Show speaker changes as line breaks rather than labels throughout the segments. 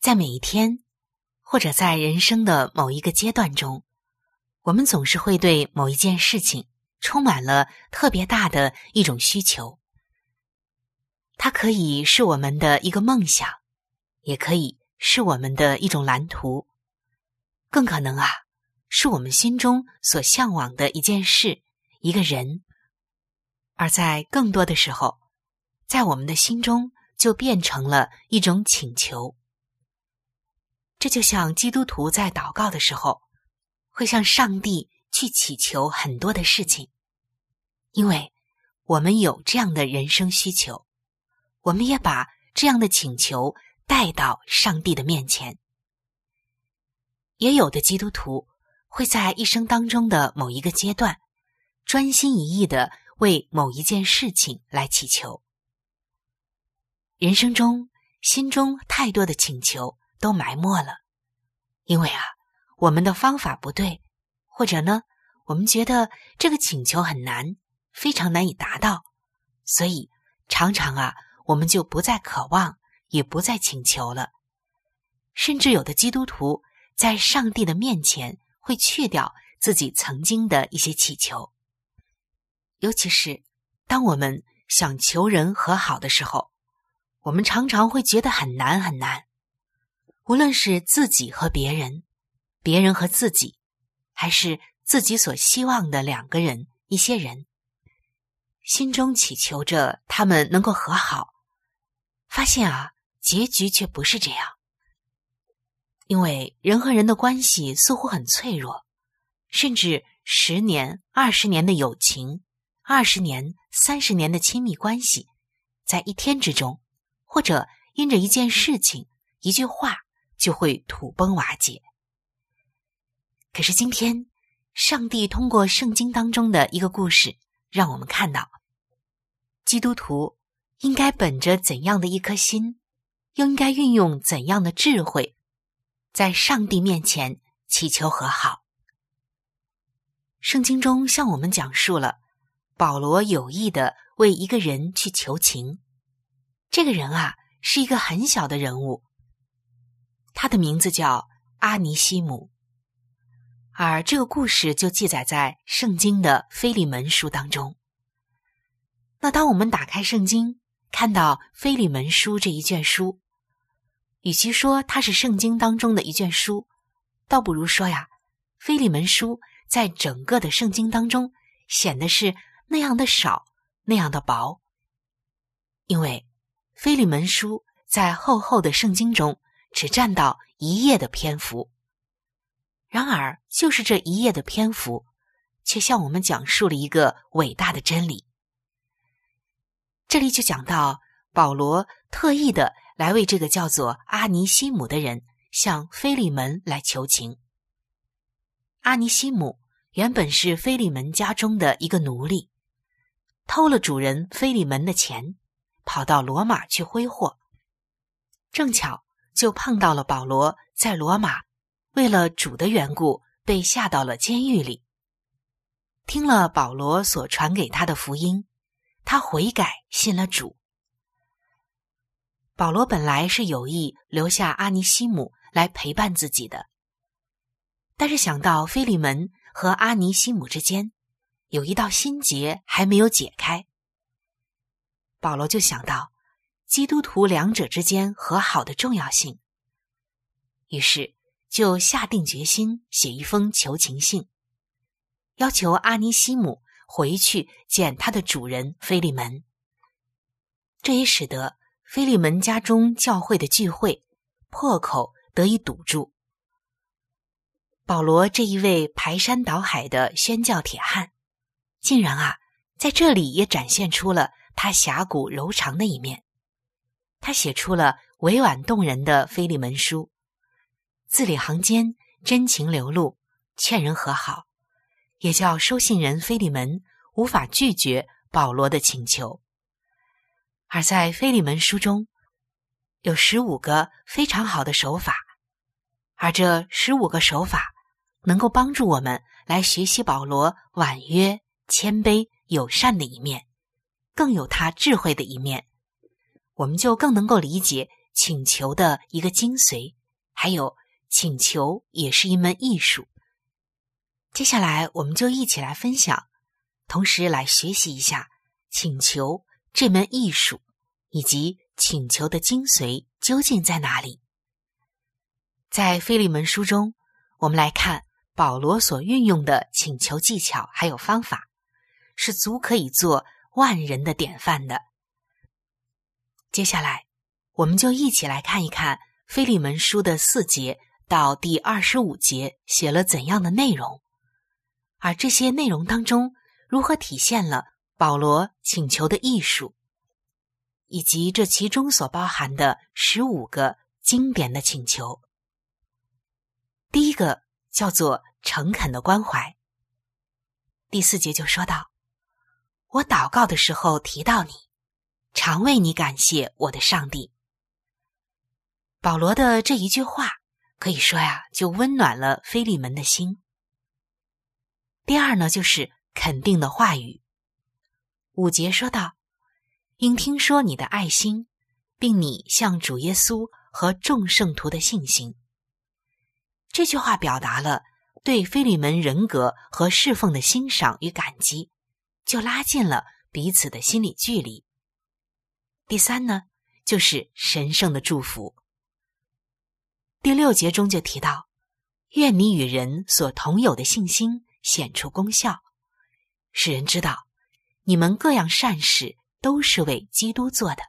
在每一天，或者在人生的某一个阶段中。我们总是会对某一件事情充满了特别大的一种需求，它可以是我们的一个梦想，也可以是我们的一种蓝图，更可能啊，是我们心中所向往的一件事、一个人。而在更多的时候，在我们的心中就变成了一种请求。这就像基督徒在祷告的时候。会向上帝去祈求很多的事情，因为我们有这样的人生需求，我们也把这样的请求带到上帝的面前。也有的基督徒会在一生当中的某一个阶段，专心一意的为某一件事情来祈求。人生中心中太多的请求都埋没了，因为啊。我们的方法不对，或者呢，我们觉得这个请求很难，非常难以达到，所以常常啊，我们就不再渴望，也不再请求了。甚至有的基督徒在上帝的面前会去掉自己曾经的一些祈求，尤其是当我们想求人和好的时候，我们常常会觉得很难很难，无论是自己和别人。别人和自己，还是自己所希望的两个人、一些人，心中祈求着他们能够和好，发现啊，结局却不是这样。因为人和人的关系似乎很脆弱，甚至十年、二十年的友情，二十年、三十年的亲密关系，在一天之中，或者因着一件事情、一句话，就会土崩瓦解。可是今天，上帝通过圣经当中的一个故事，让我们看到，基督徒应该本着怎样的一颗心，又应该运用怎样的智慧，在上帝面前祈求和好。圣经中向我们讲述了保罗有意的为一个人去求情，这个人啊是一个很小的人物，他的名字叫阿尼西姆。而这个故事就记载在圣经的腓利门书当中。那当我们打开圣经，看到腓利门书这一卷书，与其说它是圣经当中的一卷书，倒不如说呀，腓利门书在整个的圣经当中显得是那样的少，那样的薄。因为腓利门书在厚厚的圣经中只占到一页的篇幅。然而，就是这一页的篇幅，却向我们讲述了一个伟大的真理。这里就讲到保罗特意的来为这个叫做阿尼西姆的人向菲利门来求情。阿尼西姆原本是菲利门家中的一个奴隶，偷了主人菲利门的钱，跑到罗马去挥霍。正巧就碰到了保罗在罗马，为了主的缘故被下到了监狱里。听了保罗所传给他的福音，他悔改信了主。保罗本来是有意留下阿尼西姆来陪伴自己的，但是想到菲利门和阿尼西姆之间有一道心结还没有解开，保罗就想到基督徒两者之间和好的重要性，于是就下定决心写一封求情信。要求阿尼西姆回去见他的主人菲利门，这也使得菲利门家中教会的聚会破口得以堵住。保罗这一位排山倒海的宣教铁汉，竟然啊，在这里也展现出了他侠骨柔肠的一面。他写出了委婉动人的菲利门书，字里行间真情流露，劝人和好。也叫收信人菲利门无法拒绝保罗的请求，而在菲利门书中有十五个非常好的手法，而这十五个手法能够帮助我们来学习保罗婉约、谦卑、友善的一面，更有他智慧的一面，我们就更能够理解请求的一个精髓，还有请求也是一门艺术。接下来，我们就一起来分享，同时来学习一下请求这门艺术，以及请求的精髓究竟在哪里。在《腓利门书》中，我们来看保罗所运用的请求技巧还有方法，是足可以做万人的典范的。接下来，我们就一起来看一看《腓利门书》的四节到第二十五节写了怎样的内容。而这些内容当中，如何体现了保罗请求的艺术，以及这其中所包含的十五个经典的请求？第一个叫做诚恳的关怀。第四节就说到：“我祷告的时候提到你，常为你感谢我的上帝。”保罗的这一句话可以说呀，就温暖了菲利门的心。第二呢，就是肯定的话语。五节说道：“因听说你的爱心，并你向主耶稣和众圣徒的信心。”这句话表达了对菲利门人格和侍奉的欣赏与感激，就拉近了彼此的心理距离。第三呢，就是神圣的祝福。第六节中就提到：“愿你与人所同有的信心。”显出功效，使人知道你们各样善事都是为基督做的。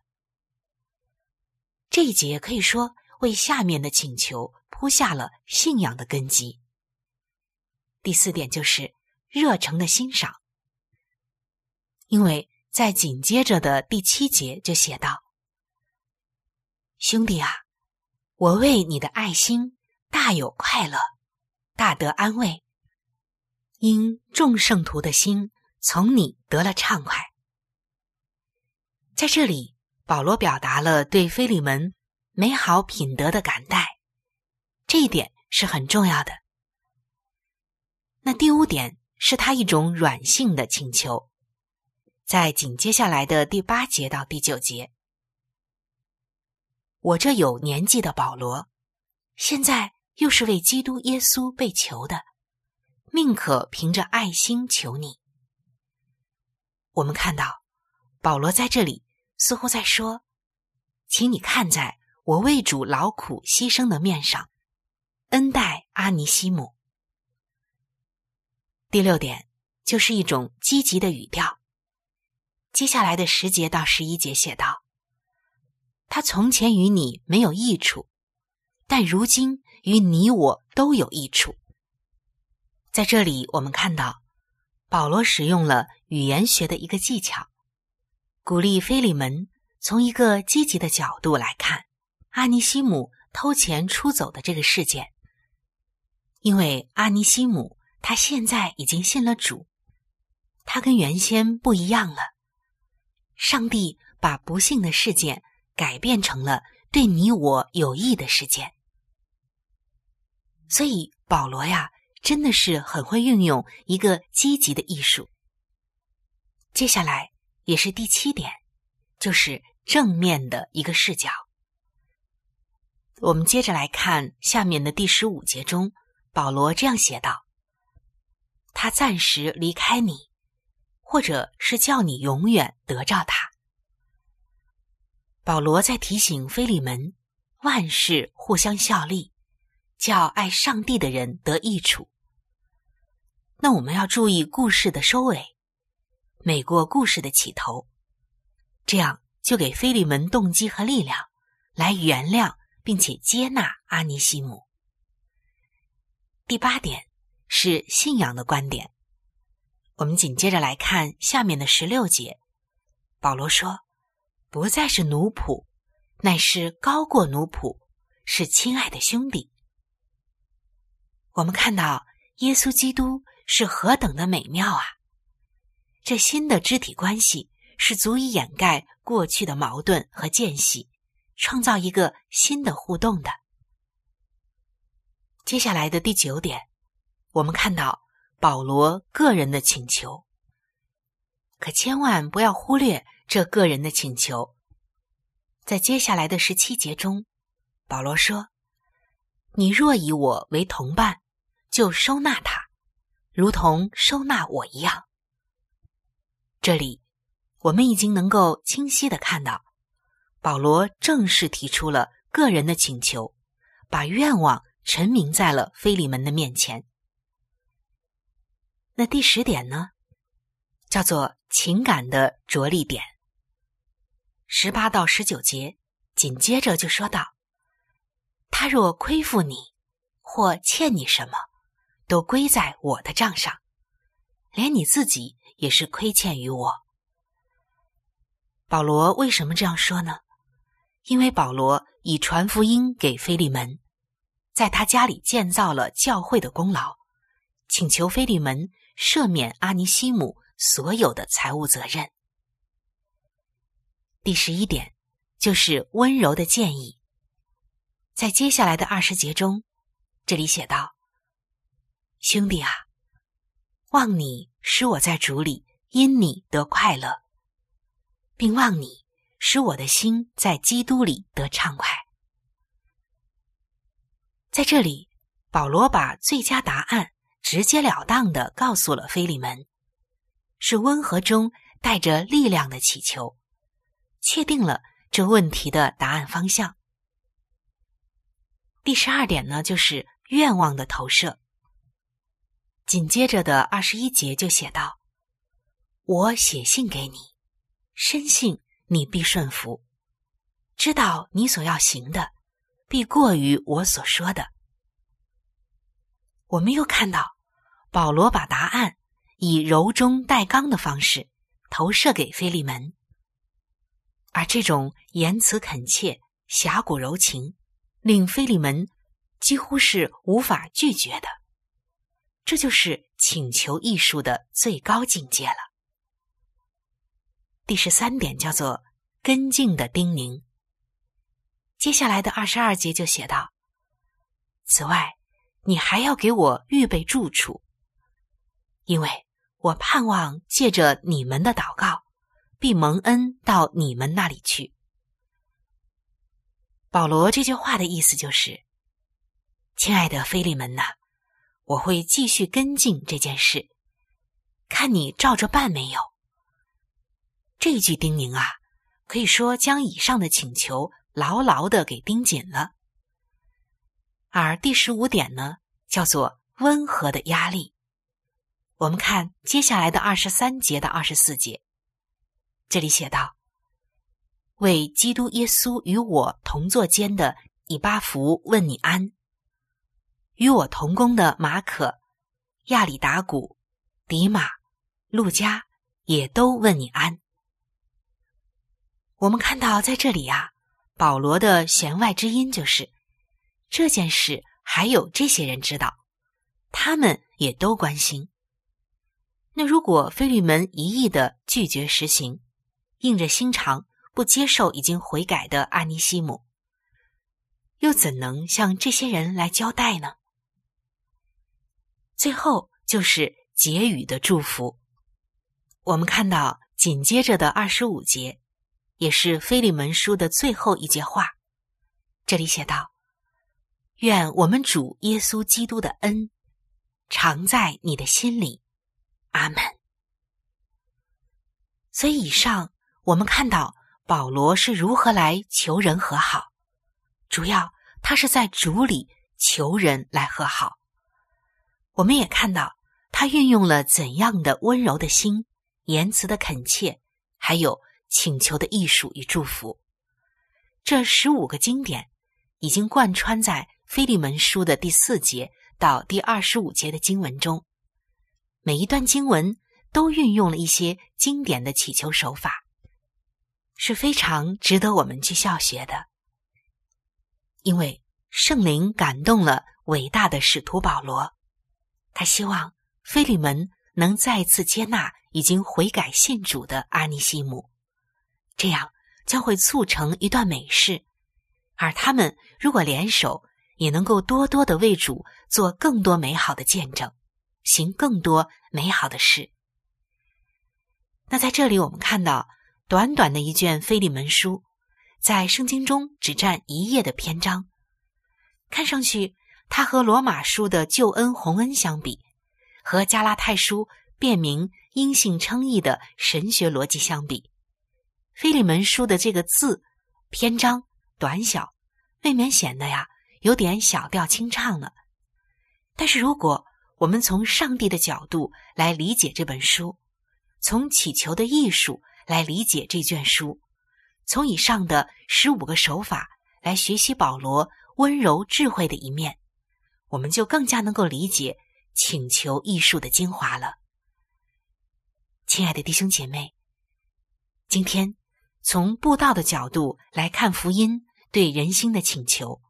这一节可以说为下面的请求铺下了信仰的根基。第四点就是热诚的欣赏，因为在紧接着的第七节就写道：“兄弟啊，我为你的爱心大有快乐，大得安慰。”因众圣徒的心从你得了畅快，在这里，保罗表达了对菲利门美好品德的感戴，这一点是很重要的。那第五点是他一种软性的请求，在紧接下来的第八节到第九节，我这有年纪的保罗，现在又是为基督耶稣被求的。宁可凭着爱心求你。我们看到保罗在这里似乎在说：“请你看在我为主劳苦牺牲的面上，恩待阿尼西姆。”第六点就是一种积极的语调。接下来的十节到十一节写道：“他从前与你没有益处，但如今与你我都有益处。”在这里，我们看到保罗使用了语言学的一个技巧，鼓励菲利门从一个积极的角度来看阿尼西姆偷钱出走的这个事件。因为阿尼西姆他现在已经信了主，他跟原先不一样了。上帝把不幸的事件改变成了对你我有益的事件。所以保罗呀，真的是很会运用一个积极的艺术。接下来也是第七点，就是正面的一个视角。我们接着来看下面的第十五节中，保罗这样写道：“他暂时离开你，或者是叫你永远得着他。”保罗在提醒菲利门，万事互相效力，叫爱上帝的人得益处。那我们要注意故事的收尾，美过故事的起头，这样就给菲利门动机和力量来原谅并且接纳阿尼西姆。第八点是信仰的观点，我们紧接着来看下面的十六节，保罗说。不再是奴仆，乃是高过奴仆，是亲爱的兄弟。我们看到耶稣基督是何等的美妙啊！这新的肢体关系是足以掩盖过去的矛盾和间隙，创造一个新的互动的。接下来的第九点，我们看到保罗个人的请求，可千万不要忽略。这个人的请求，在接下来的十七节中，保罗说：“你若以我为同伴，就收纳他，如同收纳我一样。”这里，我们已经能够清晰的看到，保罗正式提出了个人的请求，把愿望陈明在了菲利门的面前。那第十点呢，叫做情感的着力点。十八到十九节，紧接着就说道：“他若亏负你，或欠你什么，都归在我的账上，连你自己也是亏欠于我。”保罗为什么这样说呢？因为保罗以传福音给菲利门，在他家里建造了教会的功劳，请求菲利门赦免阿尼西姆所有的财务责任。第十一点就是温柔的建议，在接下来的二十节中，这里写道：“兄弟啊，望你使我在主里因你得快乐，并望你使我的心在基督里得畅快。”在这里，保罗把最佳答案直截了当的告诉了菲利门，是温和中带着力量的祈求。确定了这问题的答案方向。第十二点呢，就是愿望的投射。紧接着的二十一节就写道：“我写信给你，深信你必顺服，知道你所要行的必过于我所说的。”我们又看到保罗把答案以柔中带刚的方式投射给菲利门。而这种言辞恳切、侠骨柔情，令菲利门几乎是无法拒绝的。这就是请求艺术的最高境界了。第十三点叫做根茎的叮咛。接下来的二十二节就写道：“此外，你还要给我预备住处，因为我盼望借着你们的祷告。”必蒙恩到你们那里去。保罗这句话的意思就是：亲爱的菲利门呐，我会继续跟进这件事，看你照着办没有。这句叮咛啊，可以说将以上的请求牢牢的给盯紧了。而第十五点呢，叫做温和的压力。我们看接下来的二十三节到二十四节。这里写道：“为基督耶稣与我同坐监的以巴弗问你安。与我同工的马可、亚里达古、迪马、路加也都问你安。”我们看到在这里呀，保罗的弦外之音就是这件事还有这些人知道，他们也都关心。那如果菲律门一意的拒绝实行，硬着心肠不接受已经悔改的阿尼西姆，又怎能向这些人来交代呢？最后就是结语的祝福。我们看到紧接着的二十五节，也是腓利门书的最后一节话。这里写道：“愿我们主耶稣基督的恩常在你的心里。”阿门。所以，以上我们看到保罗是如何来求人和好，主要他是在主里求人来和好。我们也看到他运用了怎样的温柔的心、言辞的恳切，还有请求的艺术与祝福。这十五个经典已经贯穿在腓利门书的第四节到第二十五节的经文中，每一段经文都运用了一些经典的祈求手法，是非常值得我们去效学的。因为圣灵感动了伟大的使徒保罗。他希望菲利门能再次接纳已经悔改信主的阿尼西姆，这样将会促成一段美事。而他们如果联手，也能够多多的为主做更多美好的见证，行更多美好的事。那在这里，我们看到短短的一卷菲利门书，在圣经中只占一页的篇章，看上去。它和罗马书的救恩洪恩相比，和加拉太书辨明因信称义的神学逻辑相比，菲利门书的这个字篇章短小，未免显得呀有点小调清唱了。但是如果我们从上帝的角度来理解这本书，从祈求的艺术来理解这卷书，从以上的十五个手法来学习保罗温柔智慧的一面。我们就更加能够理解请求艺术的精华了，亲爱的弟兄姐妹，今天从布道的角度来看福音对人心的请求，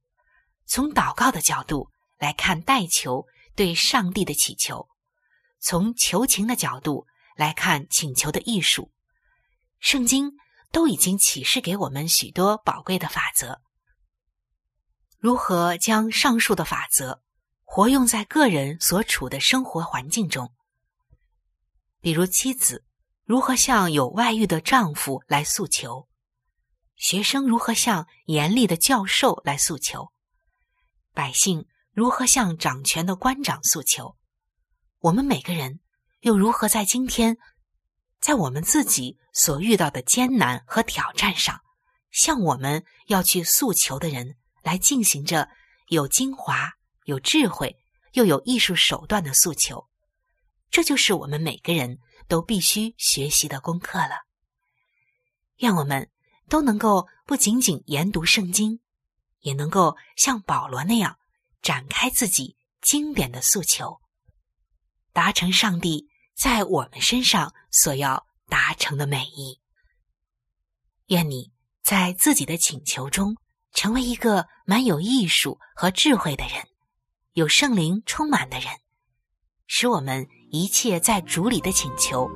从祷告的角度来看代求对上帝的祈求，从求情的角度来看请求的艺术，圣经都已经启示给我们许多宝贵的法则，如何将上述的法则。活用在个人所处的生活环境中，比如妻子如何向有外遇的丈夫来诉求，学生如何向严厉的教授来诉求，百姓如何向掌权的官长诉求，我们每个人又如何在今天，在我们自己所遇到的艰难和挑战上，向我们要去诉求的人来进行着有精华。有智慧又有艺术手段的诉求，这就是我们每个人都必须学习的功课了。愿我们都能够不仅仅研读圣经，也能够像保罗那样展开自己经典的诉求，达成上帝在我们身上所要达成的美意。愿你在自己的请求中成为一个蛮有艺术和智慧的人。有圣灵充满的人，使我们一切在主里的请求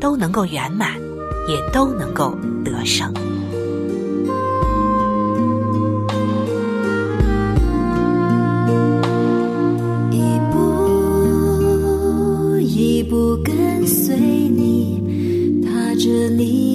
都能够圆满，也都能够得胜。
不跟随你，踏着你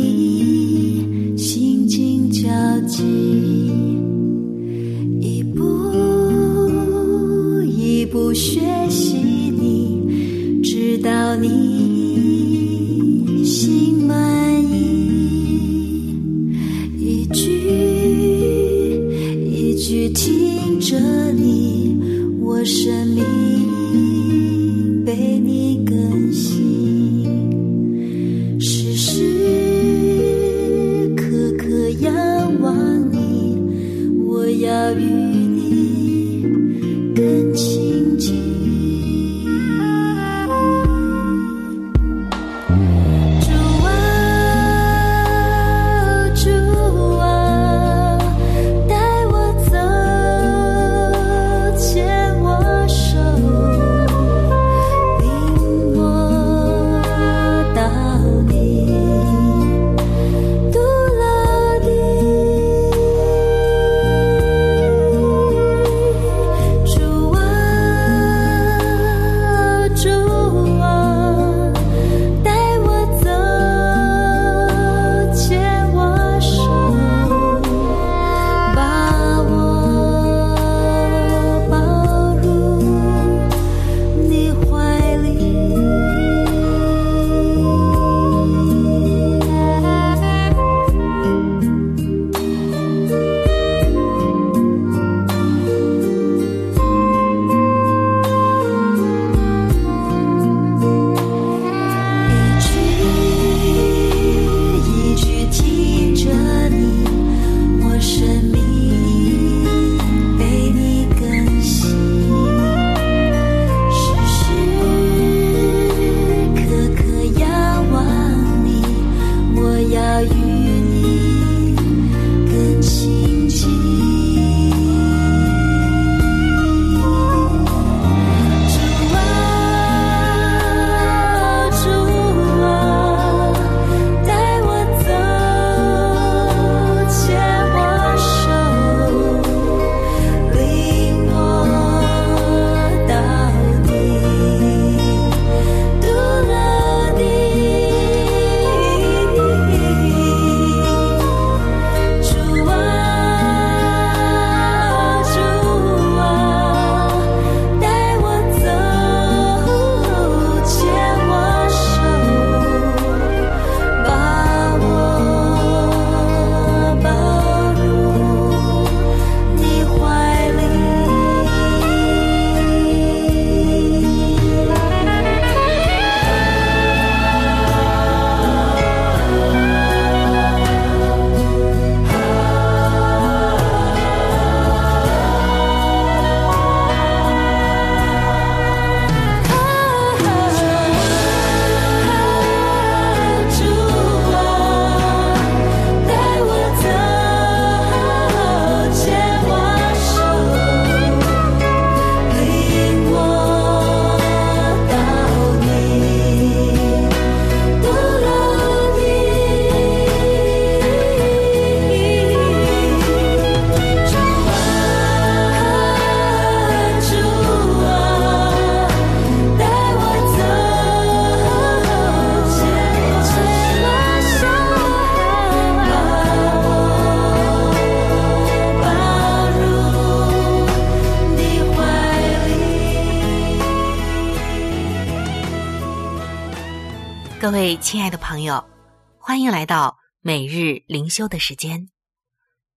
亲爱的朋友，欢迎来到每日灵修的时间。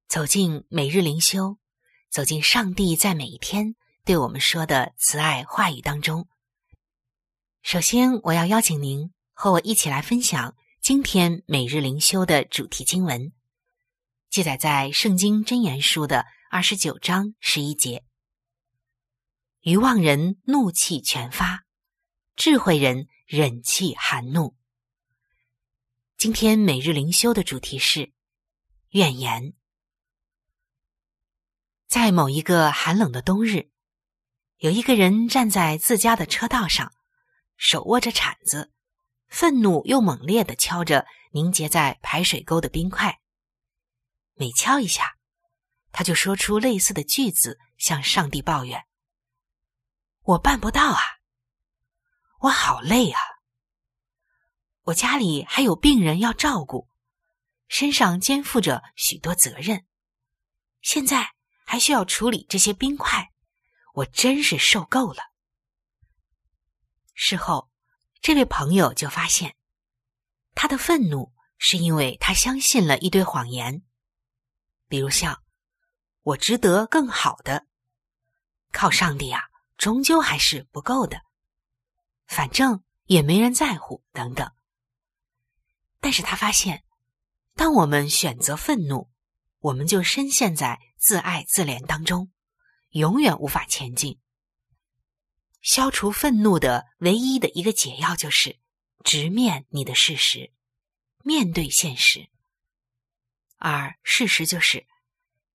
走进每日灵修，走进上帝在每一天对我们说的慈爱话语当中。首先，我要邀请您和我一起来分享今天每日灵修的主题经文，记载在《圣经真言书》的二十九章十一节。愚妄人怒气全发，智慧人忍气含怒。今天每日灵修的主题是怨言。在某一个寒冷的冬日，有一个人站在自家的车道上，手握着铲子，愤怒又猛烈的敲着凝结在排水沟的冰块。每敲一下，他就说出类似的句子，向上帝抱怨。我办不到啊！我好累啊！我家里还有病人要照顾，身上肩负着许多责任，现在还需要处理这些冰块，我真是受够了。事后，这位朋友就发现，他的愤怒是因为他相信了一堆谎言，比如像“我值得更好的”，靠上帝啊！终究还是不够的，反正也没人在乎，等等。但是他发现，当我们选择愤怒，我们就深陷在自爱自怜当中，永远无法前进。消除愤怒的唯一的一个解药，就是直面你的事实，面对现实。而事实就是，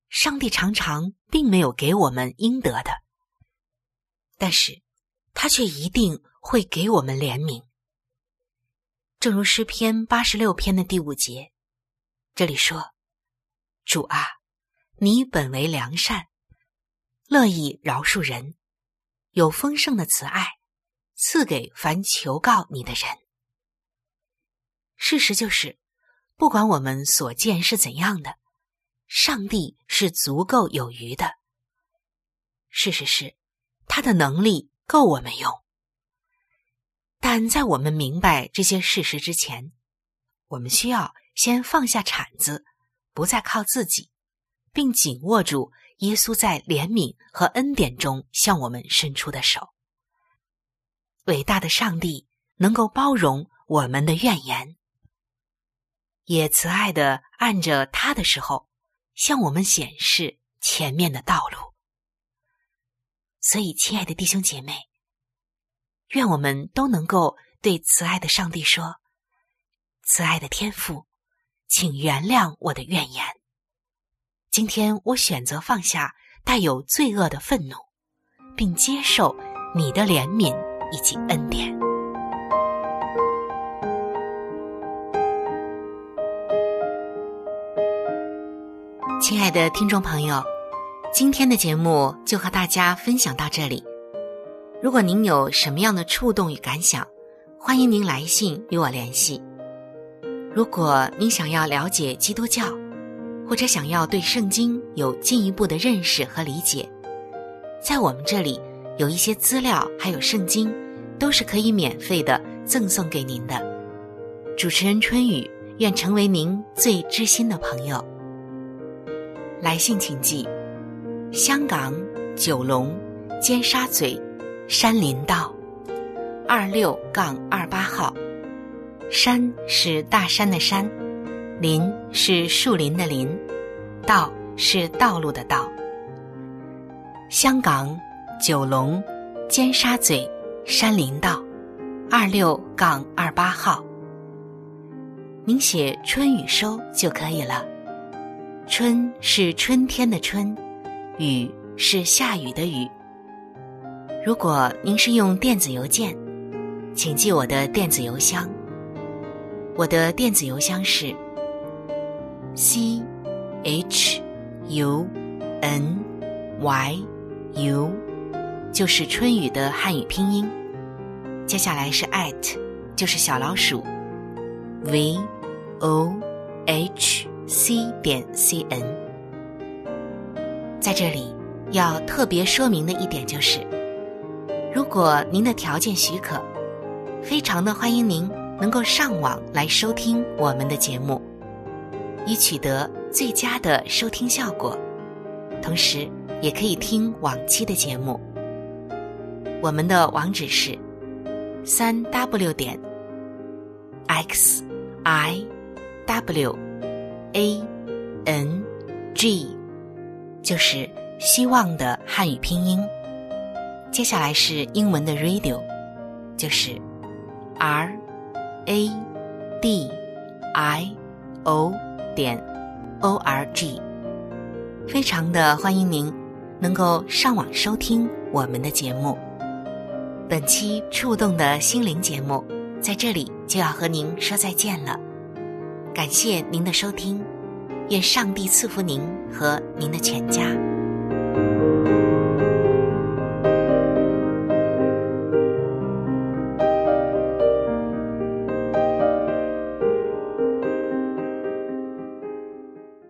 上帝常常并没有给我们应得的。但是，他却一定会给我们怜悯。正如诗篇八十六篇的第五节，这里说：“主啊，你本为良善，乐意饶恕人，有丰盛的慈爱，赐给凡求告你的人。”事实就是，不管我们所见是怎样的，上帝是足够有余的。事实是。他的能力够我们用，但在我们明白这些事实之前，我们需要先放下铲子，不再靠自己，并紧握住耶稣在怜悯和恩典中向我们伸出的手。伟大的上帝能够包容我们的怨言，也慈爱的按着他的时候向我们显示前面的道路。所以，亲爱的弟兄姐妹，愿我们都能够对慈爱的上帝说：“慈爱的天父，请原谅我的怨言。今天我选择放下带有罪恶的愤怒，并接受你的怜悯以及恩典。”亲爱的听众朋友。今天的节目就和大家分享到这里。如果您有什么样的触动与感想，欢迎您来信与我联系。如果您想要了解基督教，或者想要对圣经有进一步的认识和理解，在我们这里有一些资料，还有圣经，都是可以免费的赠送给您的。主持人春雨愿成为您最知心的朋友。来信请寄。香港九龙尖沙咀山林道二六杠二八号，山是大山的山，林是树林的林，道是道路的道。香港九龙尖沙咀山林道二六杠二八号，您写春雨收就可以了。春是春天的春。雨是下雨的雨。如果您是用电子邮件，请记我的电子邮箱。我的电子邮箱是 c h u n y u，就是春雨的汉语拼音。接下来是 at，就是小老鼠 v o h c 点 c n。在这里要特别说明的一点就是，如果您的条件许可，非常的欢迎您能够上网来收听我们的节目，以取得最佳的收听效果。同时，也可以听往期的节目。我们的网址是三 w 点 x i w a n g，就是希望的汉语拼音。接下来是英文的 radio，就是 r a d i o 点 o r g。非常的欢迎您能够上网收听我们的节目。本期触动的心灵节目在这里就要和您说再见了，感谢您的收听，愿上帝赐福您和您的全家。